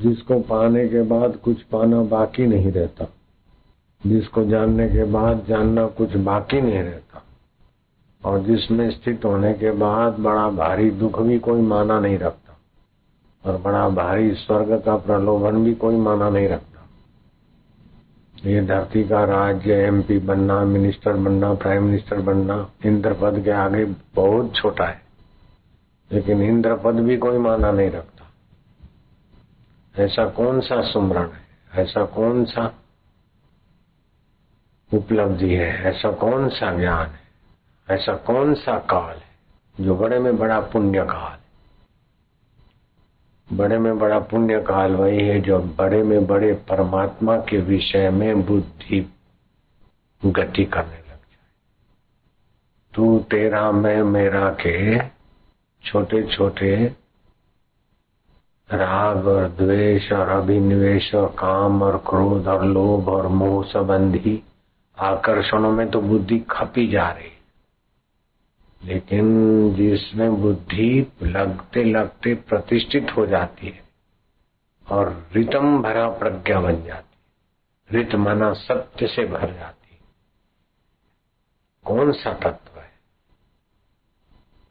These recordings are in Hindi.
जिसको पाने के बाद कुछ पाना बाकी नहीं रहता। जिसको जानने के बाद जानना कुछ बाकी नहीं रहता। और जिसमें स्थित होने के बाद बड़ा भारी दुख भी कोई माना नहीं रखता। और बड़ा भारी स्वर्ग का प्रलोभन भी कोई माना नहीं रखता। ये धरती का राज्य एमपी बनना मिनिस्टर बनना प्राइम मिनिस्टर बनना इंद्र पद के आगे बहुत छोटा है। लेकिन इंद्र पद भी कोई माना नहीं रखता। ऐसा कौन सा सुमरण है? ऐसा कौन सा उपलब्धि है? ऐसा कौन सा ज्ञान है? ऐसा कौन सा काल है? जो बड़े में बड़ा पुण्य काल बड़े में बड़ा पुण्य काल वही है जो बड़े में बड़े परमात्मा के विषय में बुद्धि गति करने लग जाए। तू तेरा मैं मेरा के छोटे छोटे राग और द्वेष और अभिनिवेश और काम और क्रोध और लोभ और मोह संबंधी आकर्षणों में तो बुद्धि खपी जा रही लेकिन जिसमें बुद्धि लगते लगते प्रतिष्ठित हो जाती है और रितम भरा प्रज्ञा बन जाती रित मना सत्य से भर जाती कौन सा तत्व है?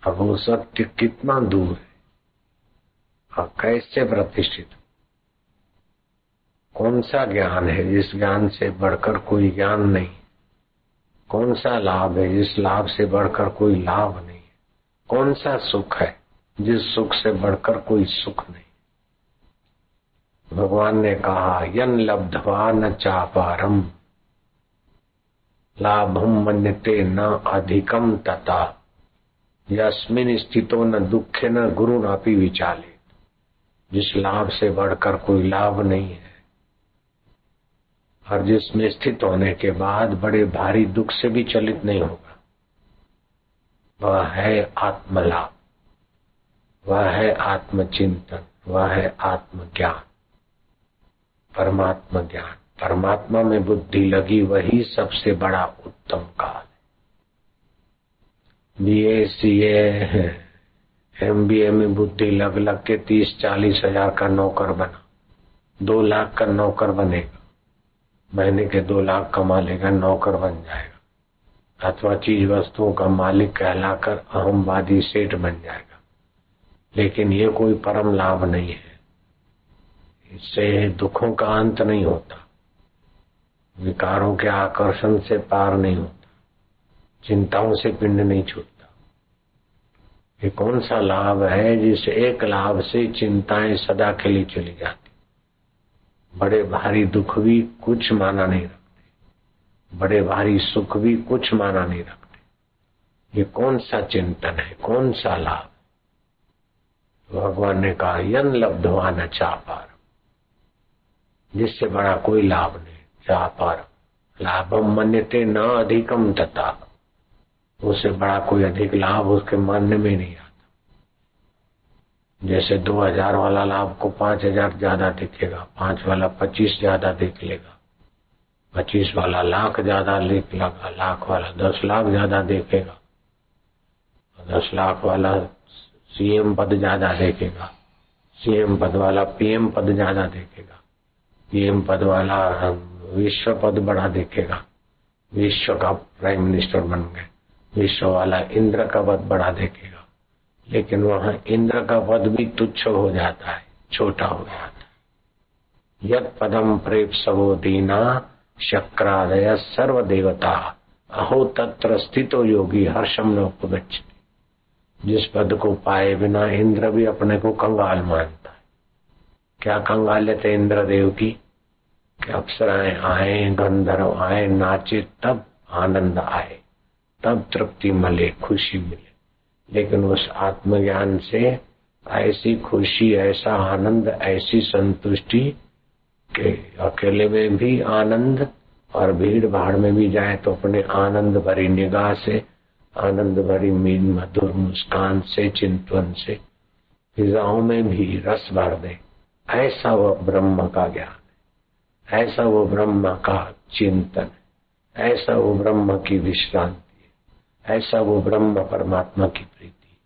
अब वो सत्य कितना दूर है? कैसे प्रतिष्ठित? कौन सा ज्ञान है जिस ज्ञान से बढ़कर कोई ज्ञान नहीं? कौन सा लाभ है जिस लाभ से बढ़कर कोई लाभ नहीं? है कौन सा सुख है जिस सुख से बढ़कर कोई सुख नहीं? भगवान ने कहा, यन लब्धवा न चापारम। लाभम मनते न अधिकम तथा। यस्मिन स्थितो न दुखे न गुरु नापी विचालित जिस लाभ से बढ़कर कोई लाभ नहीं है। और जिसमें स्थित होने के बाद बड़े भारी दुख से भी चलित नहीं होगा। वह है आत्मलाभ, वह है आत्मचिंतन, वह है आत्मज्ञान, परमात्मा ज्ञान। परमात्मा में बुद्धि लगी वही सबसे बड़ा उत्तम काल है। B A C M B A में बुद्धि लग लग के तीस चालीस हज़ार का नौकर बना। दो लाख का नौकर बनेगा। महीने के दो लाख कमा लेगा नौकर बन जाएगा। अथवा चीज़ वस्तुओं का मालिक कहलाकर अहमवादी सेठ बन जाएगा। लेकिन ये कोई परम लाभ नहीं है। इससे दुखों का अंत नहीं होता। विकारों के आकर्षण से पार नहीं होता। चिंताओं से पिंड नहीं छूटता। ये कौन सा लाभ है जिस एक लाभ से चिंताएँ सदा के लिए चली जाती? बड़े भारी दुख भी कुछ माना नहीं रखते। बड़े भारी सुख भी कुछ माना नहीं रखते। ये कौन सा चिंतन है? कौन सा लाभ? भगवान ने कहा, यन लब्धवा न चापार। जिससे बड़ा कोई लाभ नहीं, चापार। लाभम मन्यते न अधिकम तथा। उससे बड़ा कोई अधिक लाभ उसके मानने में नहीं आता। जैसे दो हज़ार वाला लाभ को पाँच हज़ार ज़्यादा दिखेगा, पाँच वाला पच्चीस ज़्यादा देख लेगा, पच्चीस वाला लाख ज़्यादा देख लगा, लाख वाला दस लाख ज़्यादा देखेगा, दस लाख वाला सीएम पद ज़्यादा देखेगा सीएम पद वाला पीएम पद ज़्यादा देखेगा पीएम पद वाला विश्व पद बड़ा देखेगा, विश्व का प्राइम मिनिस्टर बन गए। विश्व वाला इंद्र का पद बड़ा देखेगा। लेकिन वहाँ इंद्र का पद भी तुच्छ हो जाता है, छोटा हो जाता है। यद पदम प्रेप सबो दीना शक्रादय सर्व देवता अहो तत्र स्थितो योगी हर्षम न उपगछ जिस पद को पाए बिना इंद्र भी अपने को कंगाल मानता है। क्या कंगाल लेते इंद्र देव की? कि अप्सराएँ आए, गंधर्व आए, नाचे तब आनंद आए। तब तृप्ति मिले, खुशी मिले। लेकिन उस आत्मज्ञान से ऐसी खुशी, ऐसा आनंद, ऐसी संतुष्टि के अकेले में भी आनंद और भीड़ भाड़ में भी जाए तो अपने आनंद भरी निगाह से, आनंद भरी मीन, मधुर मुस्कान से चिंतन से, फिजाओं में भी रस भर दे। ऐसा वो ब्रह्म का ज्ञान ऐसा वो ब्रह्म का चिंतन ऐसा वो ब्रह्म की विश्रांति ऐसा वो ब्रह्म परमात्मा की प्रीति।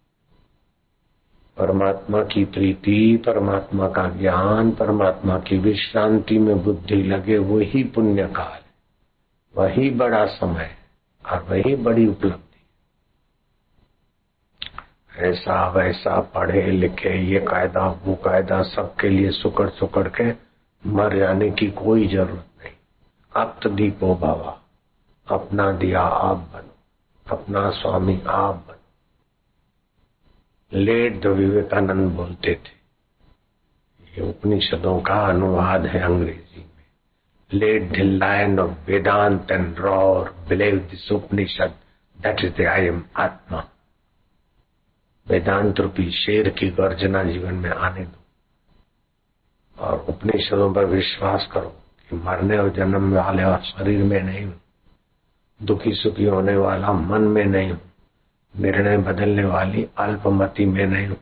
परमात्मा की प्रीति, परमात्मा का ज्ञान, परमात्मा की विश्रांति में बुद्धि लगे, वही पुण्य काल वही बड़ा समय और वही बड़ी उपलब्धि ऐसा वैसा पढ़े लिखे, ये कायदा, वो कायदा सबके लिए सुकड़ सुकड़ के मर जाने की कोई ज़रूरत नहीं। अब तो दीपो बाबा, अपना दिया आप बनो। अपना स्वामी आप लेट द विवेकानंद बोलते थे। ये उपनिषदों का अनुवाद है अंग्रेज़ी में। Let the line of Vedanta and roar believe this Upanishad that is the I am atma Vedanta रूपी शेर की गर्जना जीवन में आने दो। और उपनिषदों पर विश्वास करो कि मरने और जन्म वाले और शरीर में नहीं दुखी सुखी होने वाला मन में नहीं हूँ। निर्णय बदलने वाली अल्पमति में नहीं हूँ।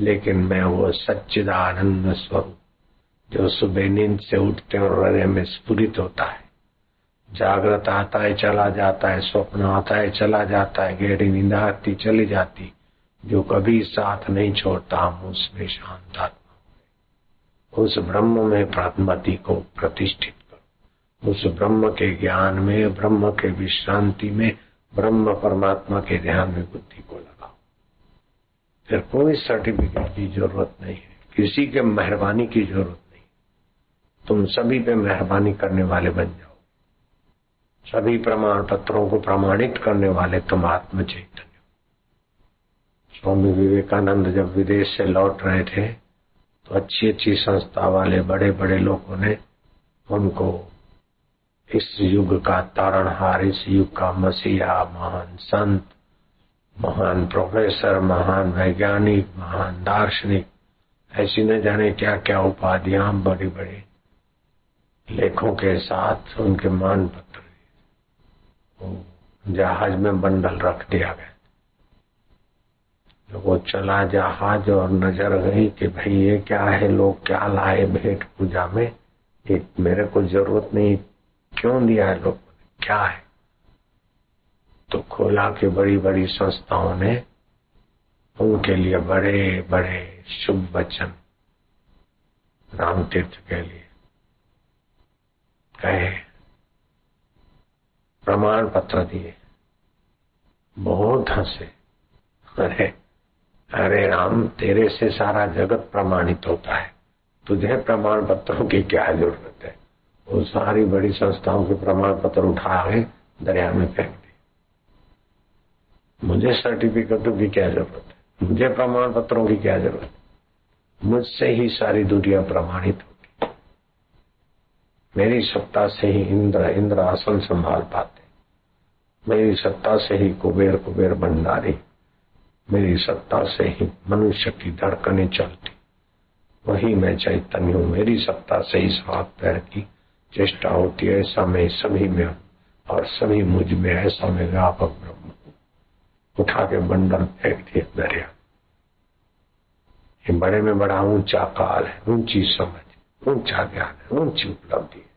लेकिन मैं वो सच्चिदानंद स्वरूप, जो सुबह नींद से उठते और हृदय में स्फुरित होता है। जागृत आता है, चला जाता है, स्वप्न आता है, चला जाता है, गहरी नींद आती, चली जाती। जो कभी साथ नहीं छोड़ता, हम उसमें शांत आत्मा उस ब्रह्म में प्रात्मति को प्रतिष्ठित उस ब्रह्म के ज्ञान में, ब्रह्म के विश्रांति में, ब्रह्म परमात्मा के ध्यान में बुद्धि को लगाओ। फिर कोई सर्टिफिकेट की ज़रूरत नहीं है। किसी के मेहरबानी की ज़रूरत नहीं। तुम सभी पे मेहरबानी करने वाले बन जाओ। सभी प्रमाण पत्रों को प्रमाणित करने वाले तुम आत्म चैतन्य स्वामी विवेकानंद जब विदेश से लौट रहे थे तो अच्छी अच्छी संस्था वाले बड़े बड़े लोगों ने उनको इस युग का तारणहार, इस युग का मसीहा, महान संत, महान प्रोफेसर, महान वैज्ञानिक, महान दार्शनिक, ऐसी न जाने क्या क्या उपाधियाँ बड़ी बड़ी लेखों के साथ उनके मान पत्र जहाज़ में बंडल रख दिया गया। तो वो चला जहाज़ और नज़र गई कि भाई ये क्या है, लोग क्या लाए भेंट पूजा में? एक मेरे को ज़रूरत नहीं क्यों दिया है लोगों क्या है? तो खोला के बड़ी बड़ी संस्थाओं ने उनके लिए बड़े बड़े शुभ वचन राम तीर्थ के लिए कहे, प्रमाण पत्र दिए, बहुत हंसे। अरे अरे राम, तेरे से सारा जगत प्रमाणित होता है। तुझे प्रमाण पत्रों की क्या ज़रूरत है? वो सारी बड़ी संस्थाओं के प्रमाण पत्र उठा के दरिया में फेंक दी मुझे सर्टिफिकेटों की क्या ज़रूरत है? मुझे प्रमाण पत्रों की क्या ज़रूरत है? मुझसे ही सारी दुनिया प्रमाणित होगी मेरी सत्ता से ही इंद्र इंद्र आसन संभाल पाते मेरी सत्ता से ही कुबेर कुबेर भंडारी। मेरी सत्ता से ही मनुष्य की धड़कने चलती। वही मैं चैतन्य हूँ। मेरी सत्ता से ही हाथ पैर की चेष्टा होती है ऐसा मैं सभी में और सभी मुझमें ऐसा मैं व्यापक ब्रह्म उठा के बंडल फेंक दिए, दरिया। ये बड़े में बड़ा ऊँचा काल है, ऊँची समझ, ऊँचा ज्ञान है, ऊँची उपलब्धि है।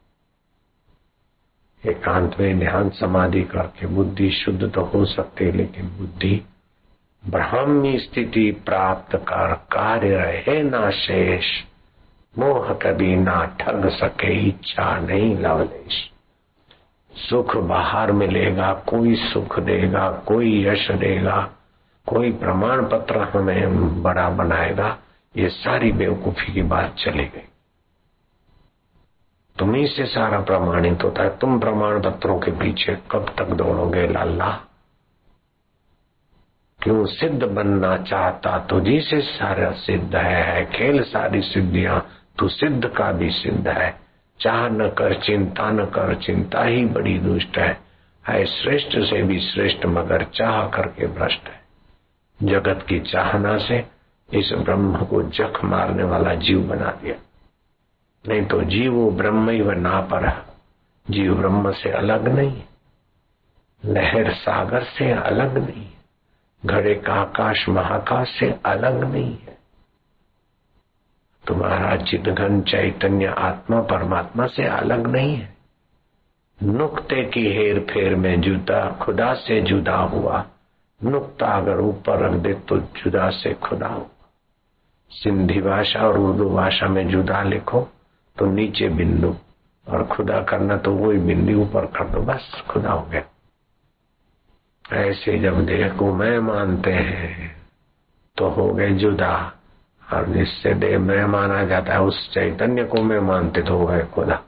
एकांत में ध्यान समाधि करके बुद्धि शुद्ध तो हो सकती है, लेकिन बुद्धि ब्राह्मी स्थिति प्राप्त कर कार्य रहे, ना शेष। मोह कभी ना ठग सके, इच्छा नहीं लवलेश। सुख बाहर मिलेगा, कोई सुख देगा, कोई यश देगा, कोई प्रमाण पत्र हमें बड़ा बनाएगा। ये सारी बेवकूफ़ी की बात चली गई। तुम्ही से सारा प्रमाणित होता है। तुम प्रमाण पत्रों के पीछे कब तक दौड़ोगे लाला? क्यों सिद्ध बनना चाहता? तुझी से सारा सिद्ध है, खेल सारी सिद्धियाँ तू सिद्ध का भी सिद्ध है। चाह न कर, चिंता न कर, चिंता ही बड़ी दुष्ट है। है श्रेष्ठ से भी श्रेष्ठ, मगर चाह करके भ्रष्ट है। जगत की चाहना से इस ब्रह्म को जख मारने वाला जीव बना दिया। नहीं तो जीव वो ब्रह्म ही व ना पर जीव ब्रह्म से अलग नहीं लहर सागर से अलग नहीं घड़े का आकाश महाकाश से अलग नहीं है। तुम्हारा चिदघन चैतन्य आत्मा परमात्मा से अलग नहीं है। नुक्ते की हेर फेर में जुदा, खुदा से जुदा हुआ। नुक्ता अगर ऊपर रख दे तो जुदा से खुदा हुआ। सिंधी भाषा और उर्दू भाषा में जुदा लिखो तो नीचे बिंदु, और खुदा करना तो वही बिंदु ऊपर कर दो, बस खुदा हो गया। ऐसे जब देह को मैं मानते हैं तो हो गए जुदा। और जिससे देह में माना जाता है, उस चैतन्य को मैं मानते तो हो गए खुदा।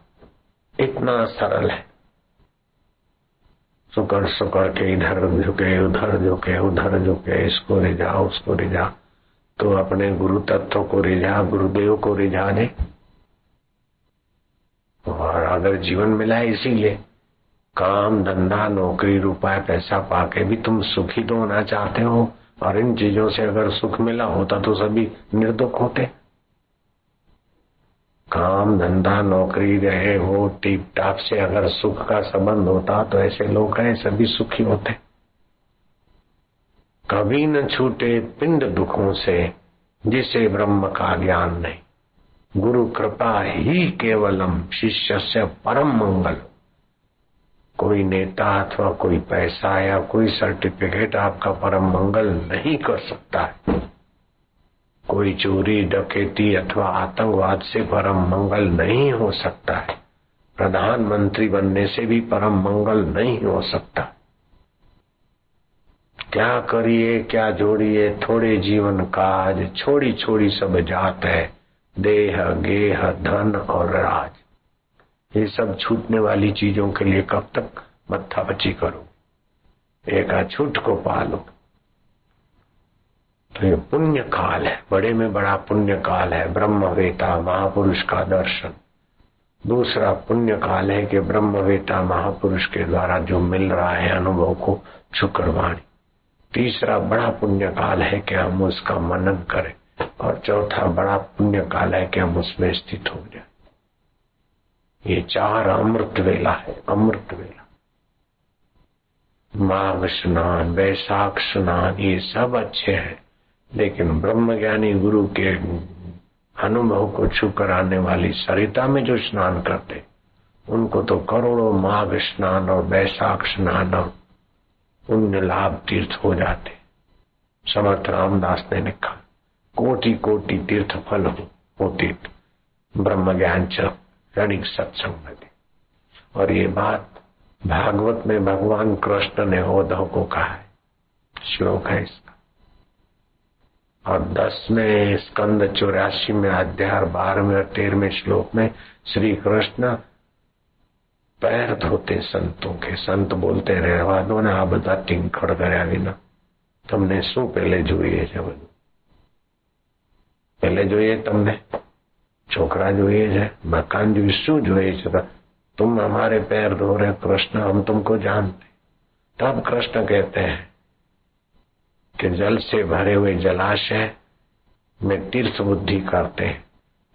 इतना सरल है। सुकड़ सुकड़ के इधर झुके, उधर झुके उधर झुके, इसको रिझा उसको रिझा तो अपने गुरु तत्व को रिझा गुरुदेव को रिझा दे। और अगर जीवन मिला है इसीलिए, काम, धंधा, नौकरी, रुपए, पैसा पाके भी तुम सुखी तो होना चाहते हो और इन चीज़ों से अगर सुख मिला होता तो सभी निर्दुख होते। काम, धंधा, नौकरी, रहे, हो टीप टाप से अगर सुख का संबंध होता तो ऐसे लोग हैं, सभी सुखी होते। कभी न छूटे पिंड दुखों से, जिसे ब्रह्म का ज्ञान नहीं। गुरु कृपा ही केवलम शिष्य से परम मंगल। कोई नेता अथवा कोई पैसा या कोई सर्टिफिकेट आपका परम मंगल नहीं कर सकता है। कोई चोरी, डकैती अथवा आतंकवाद से परम मंगल नहीं हो सकता है। प्रधानमंत्री बनने से भी परम मंगल नहीं हो सकता। क्या करिए, क्या जोड़िए, थोड़े जीवन काज छोड़ी छोड़ी सब जात है। देह, गेह, धन और राज। ये सब छूटने वाली चीज़ों के लिए कब तक मत्था बची करो? एक छूट को पालो। तो ये पुण्य काल है। बड़े में बड़ा पुण्य काल है। ब्रह्मवेता महापुरुष का दर्शन। दूसरा पुण्य काल है कि ब्रह्मवेता महापुरुष के द्वारा जो मिल रहा है अनुभव को शुक्रवाणी। तीसरा बड़ा पुण्य काल है कि हम उसका मनन करें। और चौथा बड़ा पुण्य काल है कि हम उसमें स्थित हो जाए। ये चार अमृत वेला है, अमृत वेला। माघ स्नान, वैशाख स्नान, ये सब अच्छे हैं, लेकिन ब्रह्म ज्ञानी गुरु के अनुभव को छू कर आने वाली सरिता में जो स्नान करते, उनको तो करोड़ों माघ स्नान और वैशाख स्नान और पुण्य लाभ तीर्थ हो जाते। समर्थ रामदास ने लिखा कोटि कोटि तीर्थ फल हो तीर्थ। ब्रह्म ज्ञान क्षणिक सत्संग में और ये बात भागवत में भगवान कृष्ण ने उद्धव को कहा है श्लोक है इसका और दसवें स्कंद चौरासी में अध्याय बारहवें और तेरहवें श्लोक में श्री कृष्ण पैर धोते संतों के संत बोलते રહેવા દો ને આ બધા ટીંખડ કર્યા વિના તમને શું પહેલે જોઈએ છે બધું પહેલે જોઈએ તમને छोकरा જોઈએ છે મકાન જોઈએ શું જોઈએ છે तुम हमारे पैर धो रहे कृष्ण हम तुमको जानते तब कृष्ण कहते हैं कि जल से भरे हुए जलाशय में तीर्थ बुद्धि करते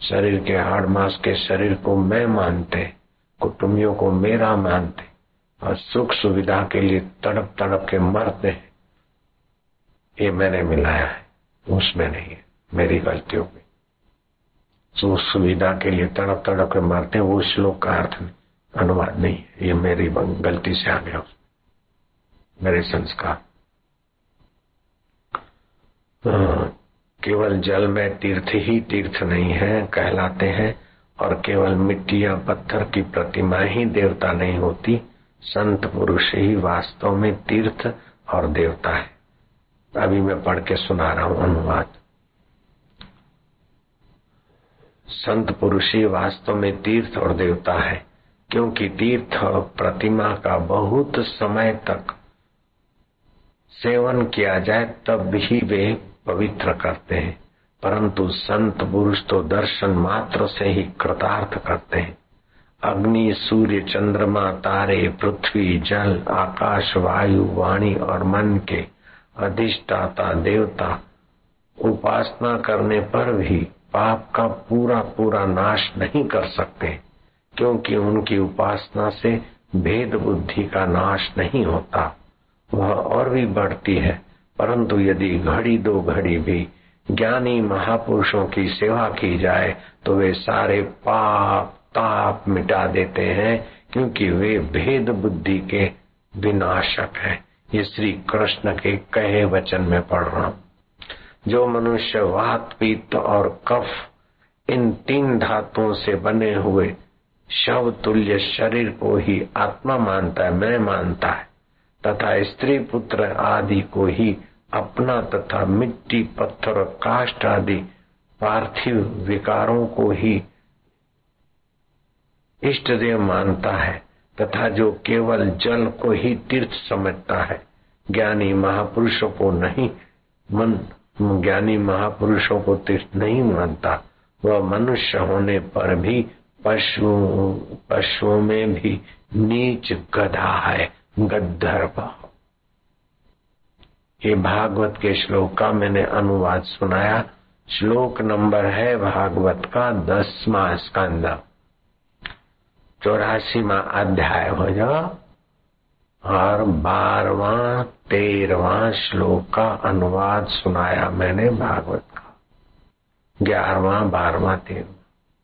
शरीर के हाड़ मास के शरीर को मैं मानते कुटुंबियों को मेरा मानते और सुख सुविधा के लिए तड़प तड़प के मरते हैं ये मैंने मिलाया है उसमें नहीं है मेरी गलतियों में सुख सुविधा के लिए तड़प तड़प के मारते हैं, वो श्लोक का अर्थ नहीं, अनुवाद नहीं ये मेरी गलती से आ गया मेरे संस्कार। केवल जल में तीर्थ ही तीर्थ नहीं है, कहलाते हैं, और केवल मिट्टी या पत्थर की प्रतिमा ही देवता नहीं होती, संत पुरुष ही वास्तव में तीर्थ और देवता है। अभी मैं पढ़ के सुना रहा हूँ अनुवाद। संत पुरुष ही वास्तव में तीर्थ और देवता है, क्योंकि तीर्थ और प्रतिमा का बहुत समय तक सेवन किया जाए, तब ही वे पवित्र करते हैं। परंतु संत पुरुष तो दर्शन मात्र से ही कृतार्थ करते हैं। अग्नि, सूर्य, चंद्रमा, तारे, पृथ्वी, जल, आकाश, वायु, वाणी और मन के अधिष्ठाता देवता उपासना करने पर भी पाप का पूरा पूरा नाश नहीं कर सकते, क्योंकि उनकी उपासना से भेद बुद्धि का नाश नहीं होता। वह और भी बढ़ती है, परंतु यदि घड़ी दो घड़ी भी ज्ञानी महापुरुषों की सेवा की जाए तो वे सारे पाप, ताप मिटा देते हैं, क्योंकि वे भेद बुद्धि के विनाशक हैं। ये श्री कृष्ण के कहे वचन में पढ़ रहा हूँ। जो मनुष्य वात, पीत और कफ इन तीन धातुओं से बने हुए शव तुल्य शरीर को ही आत्मा मानता है, मैं मानता है, तथा स्त्री पुत्र आदि को ही अपना तथा मिट्टी, पत्थर काष्ट आदि पार्थिव विकारों को ही इष्ट देव मानता है, तथा जो केवल जल को ही तीर्थ समझता है। ज्ञानी महापुरुषों को नहीं, मन ज्ञानी महापुरुषों को तीर्थ नहीं मानता। वह मनुष्य होने पर भी पशु, पशुओं में भी नीच गधा है गद्धर भाव ये भागवत के श्लोक का मैंने अनुवाद सुनाया। श्लोक नंबर है भागवत का दसवा स्कंद। चौरासीवा अध्याय हो जाओ। और बारवा तेरवा श्लोक का अनुवाद सुनाया मैंने भागवत का। ग्यारहवा बारवा तेरवा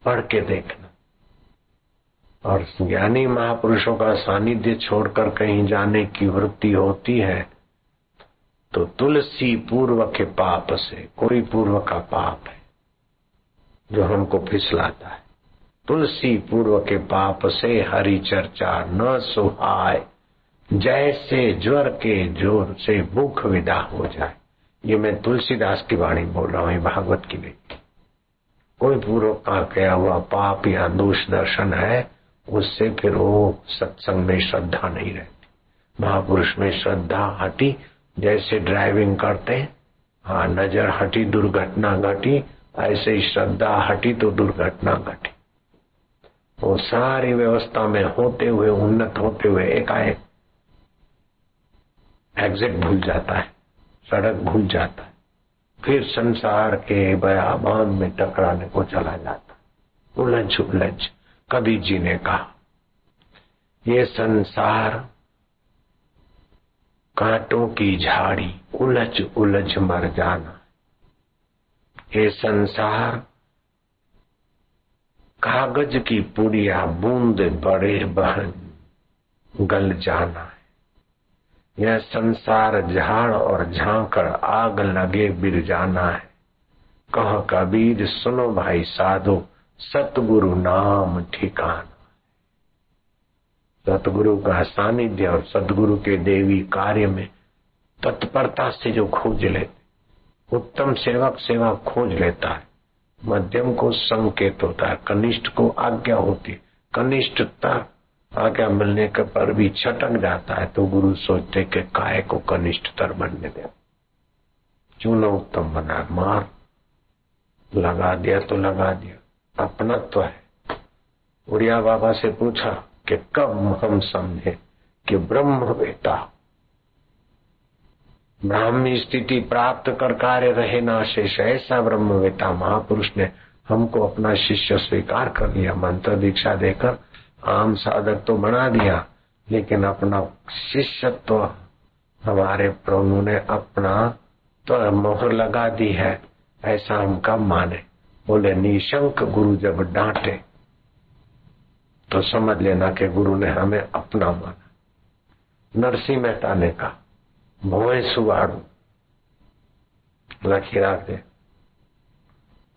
पढ़ के देखना। और ज्ञानी महापुरुषों का सानिध्य छोड़कर कहीं जाने की वृत्ति होती है तो तुलसी पूर्व के पाप से कोई पूर्व का पाप है, जो हमको फिसलाता है। तुलसी पूर्व के पाप से हरि चर्चा न सुहाय जैसे ज्वर के ज़ोर से भूख विदा हो जाए। ये मैं तुलसीदास की वाणी बोल रहा हूँ भागवत की नहीं। कोई पूर्व का किया हुआ? पाप या दोष दर्शन है, उससे फिर वो सत्संग में श्रद्धा नहीं रहती। महापुरुष में श्रद्धा हटी, जैसे ड्राइविंग करते हाँ नज़र हटी, दुर्घटना घटी, ऐसे ही श्रद्धा हटी तो दुर्घटना घटी। वो सारी व्यवस्था में होते हुए, उन्नत होते हुए, एकाएक एग्जिट भूल जाता है, सड़क भूल जाता है, फिर संसार के बयाबान में टकराने को चला जाता है। उलझ उलझ कभी जी ने कहा ये संसार कांटों की झाड़ी, उलझ उलझ मर जाना ये संसार कागज़ की पुड़िया, बूंद बड़े बहन गल जाना है। यह संसार झाड़ और झांकड़, आग लगे बिर जाना है। कह कबीर, सुनो भाई साधो, सतगुरु नाम ठिकाना सतगुरु का सानिध्य और सतगुरु के देवी कार्य में तत्परता से जो खोज लेते, उत्तम सेवक सेवा खोज लेता है। मध्यम को संकेत होता है, कनिष्ठ को आज्ञा होती कनिष्ठता आज्ञा मिलने के पर भी छटक जाता है तो गुरु सोचते कि काय को कनिष्ठतर बनने दे। चूना उत्तम बना? मार। लगा दिया तो लगा दिया। अपना तो है। उड़िया बाबा से पूछा कि कब हम समझे कि ब्रह्म बेटा। ब्राह्मी स्थिति प्राप्त कर कार्य रहे ना शेष। ऐसा ब्रह्म बेटा महापुरुष ने हमको अपना शिष्य स्वीकार कर लिया। मंत्र दीक्षा देकर आम साधक तो बना दिया, लेकिन अपना शिष्यत्व तो हमारे प्रभु ने अपना तो मोहर लगा दी है, ऐसा हम कब माने। बोले, निशंक गुरु जब डांटे तो समझ लेना कि गुरु ने हमें अपना माना। नरसिंह मेहता ने कहा, भोए सुवाड़ू लखी राख दे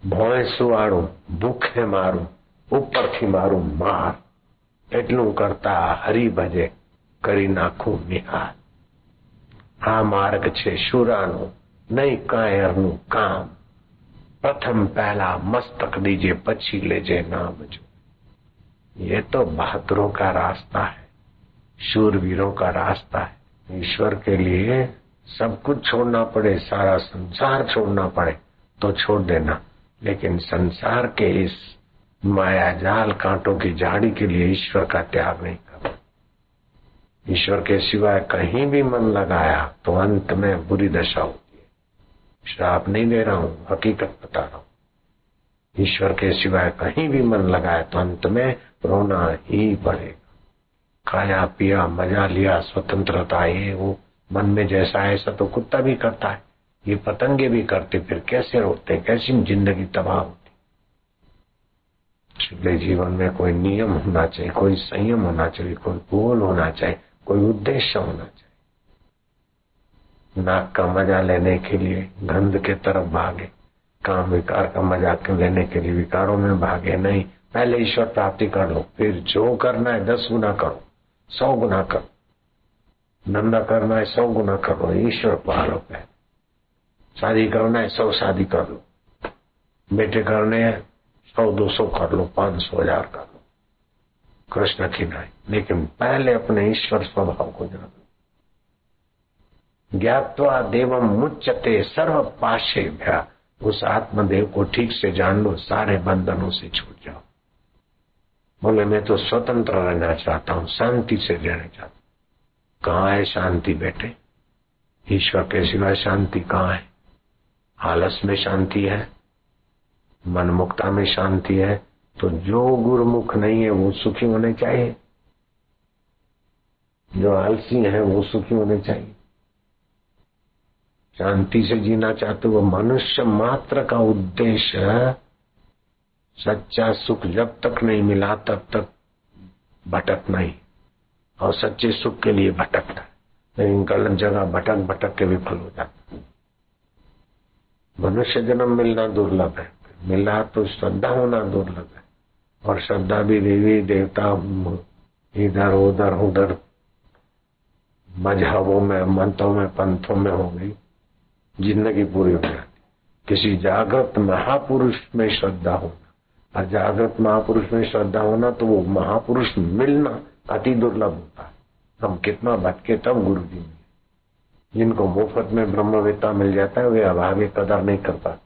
भोए सुवाड़ू भूखे मारू, ऊपर थी मारू मार। એટલું કરતા હરી ભજે કરી નાખું નિહાર આ માર્ગ છે શુરાનું નહીં કાયરનું કામ प्रथम पहला मस्तक दीजिए पछी ले जे नाम जो ये तो बहादुरों का रास्ता है शूरवीरों का रास्ता है ईश्वर के लिए सब कुछ छोड़ना पड़े सारा संसार छोड़ना पड़े तो छोड़ देना लेकिन संसार के इस माया जाल कांटों की झाड़ी के लिए ईश्वर का त्याग नहीं करना ईश्वर के सिवाय कहीं भी मन लगाया तो अंत में बुरी दशा होती है। श्राप नहीं दे रहा हूँ, हकीकत बता रहा हूँ। ईश्वर के सिवाय कहीं भी मन लगाया तो अंत में रोना ही पड़ेगा। खाया, पिया, मज़ा लिया, स्वतंत्रता, ये वो, मन में जैसा ऐसा तो कुत्ता भी करता है। ये पतंगे भी करते, फिर कैसे रोते, कैसी ज़िंदगी तबाह होती इसलिए जीवन में कोई नियम होना चाहिए, कोई संयम होना चाहिए, कोई गोल होना चाहिए, कोई उद्देश्य होना चाहिए। नाक का मज़ा लेने के लिए गंध के तरफ़ भागे, काम विकार का मज़ा लेने के लिए विकारों में भागे। नहीं, पहले ईश्वर प्राप्ति कर लो, फिर जो करना है दस गुना करो, सौ गुना करो। धंधा करना है सौ गुना करो ईश्वर पालो पहले। शादी करना है सौ शादी कर लो। बेटे करने हैं सौ, दो सौ कर लो, पाँच सौ, हज़ार कर लो। कृष्ण की नाई लेकिन पहले अपने ईश्वर स्वभाव को जानो। ज्ञातवा देवम मुच्चते सर्व पाशे भया उस आत्मदेव को ठीक से जान लो, सारे बंधनों से छूट जाओ। बोले, मैं तो स्वतंत्र रहना चाहता हूँ, शांति से रहना चाहता हूँ। कहा है शांति बेटे? ईश्वर के सिवा शांति कहाँ है? आलस में शांति है? मनमुक्ता में शांति है तो जो गुरुमुख नहीं है, वो सुखी होने चाहिए। जो आलसी है, वो सुखी होने चाहिए। शांति से जीना चाहते वो मनुष्य मात्र का उद्देश्य सच्चा सुख जब तक नहीं मिला, तब तक भटकना ही। और सच्चे सुख के लिए भटकना। लेकिन गलत जगह भटक भटक के विफल हो जाता। मनुष्य जन्म मिलना दुर्लभ है। मिला तो श्रद्धा होना दुर्लभ है। और श्रद्धा भी देवी, देवता इधर, उधर उधर मजहबों में मंत्रों में, पंथों में हो गई। ज़िंदगी पूरी हो जाती किसी जागृत महापुरुष में श्रद्धा होना, और जागृत महापुरुष में श्रद्धा होना तो वो महापुरुष मिलना अति दुर्लभ होता है। हम कितना भटके तब गुरु जी मिले जिनको मुफ़्त में ब्रह्मवेता मिल जाता है, वे अभागे कदर नहीं कर पाते।